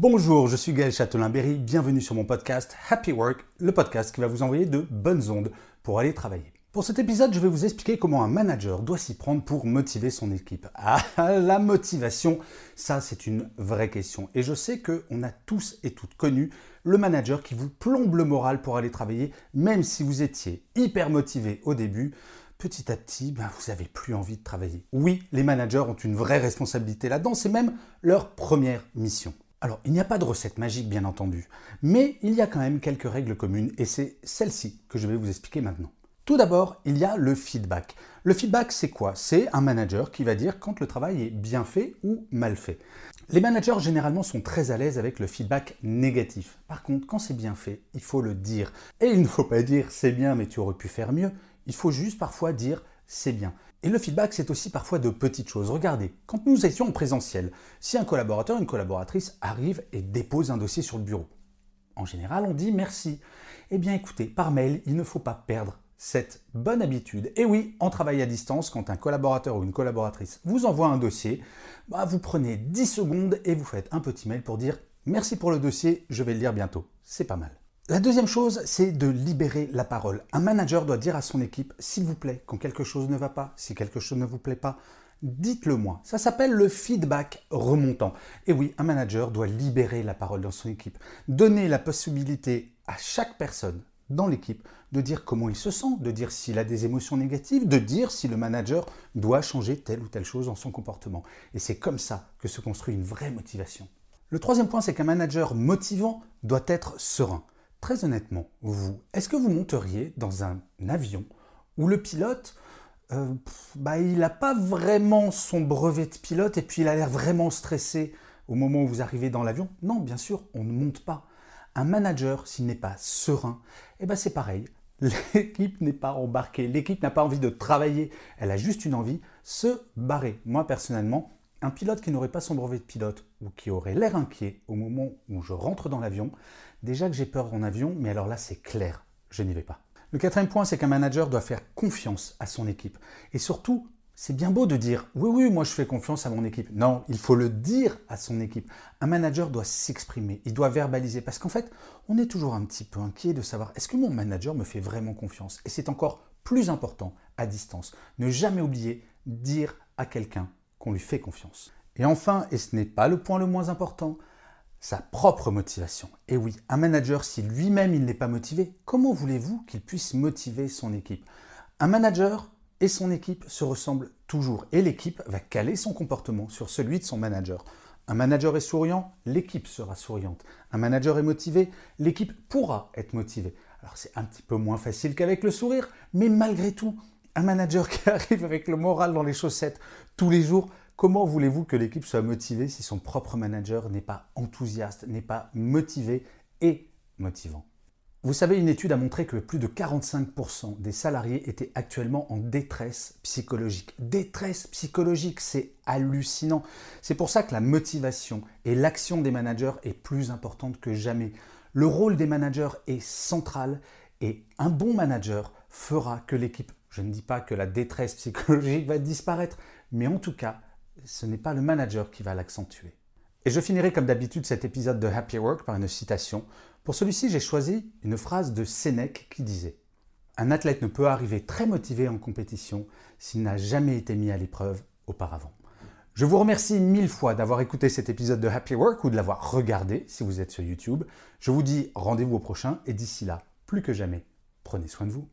Bonjour, je suis Gaël Châtelain-Berry, bienvenue sur mon podcast Happy Work, le podcast qui va vous envoyer de bonnes ondes pour aller travailler. Pour cet épisode, je vais vous expliquer comment un manager doit s'y prendre pour motiver son équipe. Ah, la motivation, ça c'est une vraie question. Et je sais qu'on a tous et toutes connu le manager qui vous plombe le moral pour aller travailler, même si vous étiez hyper motivé au début. Petit à petit, ben, vous n'avez plus envie de travailler. Oui, les managers ont une vraie responsabilité là-dedans, c'est même leur première mission. Alors, il n'y a pas de recette magique, bien entendu, mais il y a quand même quelques règles communes, et c'est celle-ci que je vais vous expliquer maintenant. Tout d'abord, il y a le feedback. Le feedback, c'est quoi? C'est un manager qui va dire quand le travail est bien fait ou mal fait. Les managers, généralement, sont très à l'aise avec le feedback négatif. Par contre, quand c'est bien fait, il faut le dire. Et il ne faut pas dire c'est bien, mais tu aurais pu faire mieux. Il faut juste parfois dire c'est bien. Et le feedback, c'est aussi parfois de petites choses. Regardez, quand nous étions en présentiel, si un collaborateur, une collaboratrice arrive et dépose un dossier sur le bureau, en général, on dit merci. Eh bien, écoutez, par mail, il ne faut pas perdre cette bonne habitude. Et oui, en travail à distance, quand un collaborateur ou une collaboratrice vous envoie un dossier, bah, vous prenez 10 secondes et vous faites un petit mail pour dire merci pour le dossier, je vais le lire bientôt. C'est pas mal. La deuxième chose, c'est de libérer la parole. Un manager doit dire à son équipe, s'il vous plaît, quand quelque chose ne va pas, si quelque chose ne vous plaît pas, dites-le moi. Ça s'appelle le feedback remontant. Et oui, un manager doit libérer la parole dans son équipe, donner la possibilité à chaque personne dans l'équipe de dire comment il se sent, de dire s'il a des émotions négatives, de dire si le manager doit changer telle ou telle chose dans son comportement. Et c'est comme ça que se construit une vraie motivation. Le troisième point, c'est qu'un manager motivant doit être serein. Très honnêtement, vous, est-ce que vous monteriez dans un avion où le pilote, euh, bah, il n'a pas vraiment son brevet de pilote et puis il a l'air vraiment stressé au moment où vous arrivez dans l'avion? Non, bien sûr, on ne monte pas. Un manager, s'il n'est pas serein, eh ben c'est pareil. L'équipe n'est pas embarquée, l'équipe n'a pas envie de travailler, elle a juste une envie, se barrer. Moi personnellement, un pilote qui n'aurait pas son brevet de pilote ou qui aurait l'air inquiet au moment où je rentre dans l'avion, déjà que j'ai peur en avion, mais alors là c'est clair, je n'y vais pas. Le quatrième point, c'est qu'un manager doit faire confiance à son équipe. Et surtout, c'est bien beau de dire oui, oui, moi je fais confiance à mon équipe. Non, il faut le dire à son équipe. Un manager doit s'exprimer, il doit verbaliser. Parce qu'en fait, on est toujours un petit peu inquiet de savoir est-ce que mon manager me fait vraiment confiance? Et c'est encore plus important à distance. Ne jamais oublier dire à quelqu'un qu'on lui fait confiance. Et enfin, et ce n'est pas le point le moins important, sa propre motivation. Et oui, un manager, si lui-même il n'est pas motivé, comment voulez-vous qu'il puisse motiver son équipe? Un manager et son équipe se ressemblent toujours et l'équipe va caler son comportement sur celui de son manager. Un manager est souriant, l'équipe sera souriante. Un manager est motivé, l'équipe pourra être motivée. Alors c'est un petit peu moins facile qu'avec le sourire, mais malgré tout, un manager qui arrive avec le moral dans les chaussettes tous les jours, comment voulez-vous que l'équipe soit motivée si son propre manager n'est pas enthousiaste, n'est pas motivé et motivant? Vous savez, une étude a montré que plus de 45% des salariés étaient actuellement en détresse psychologique. Détresse psychologique, c'est hallucinant. C'est pour ça que la motivation et l'action des managers est plus importante que jamais. Le rôle des managers est central et un bon manager fera que l'équipe je ne dis pas que la détresse psychologique va disparaître, mais en tout cas, ce n'est pas le manager qui va l'accentuer. Et je finirai comme d'habitude cet épisode de Happy Work par une citation. Pour celui-ci, j'ai choisi une phrase de Sénèque qui disait Un athlète ne peut arriver très motivé en compétition s'il n'a jamais été mis à l'épreuve auparavant. Je vous remercie mille fois d'avoir écouté cet épisode de Happy Work ou de l'avoir regardé si vous êtes sur YouTube. Je vous dis rendez-vous au prochain et d'ici là, plus que jamais, prenez soin de vous.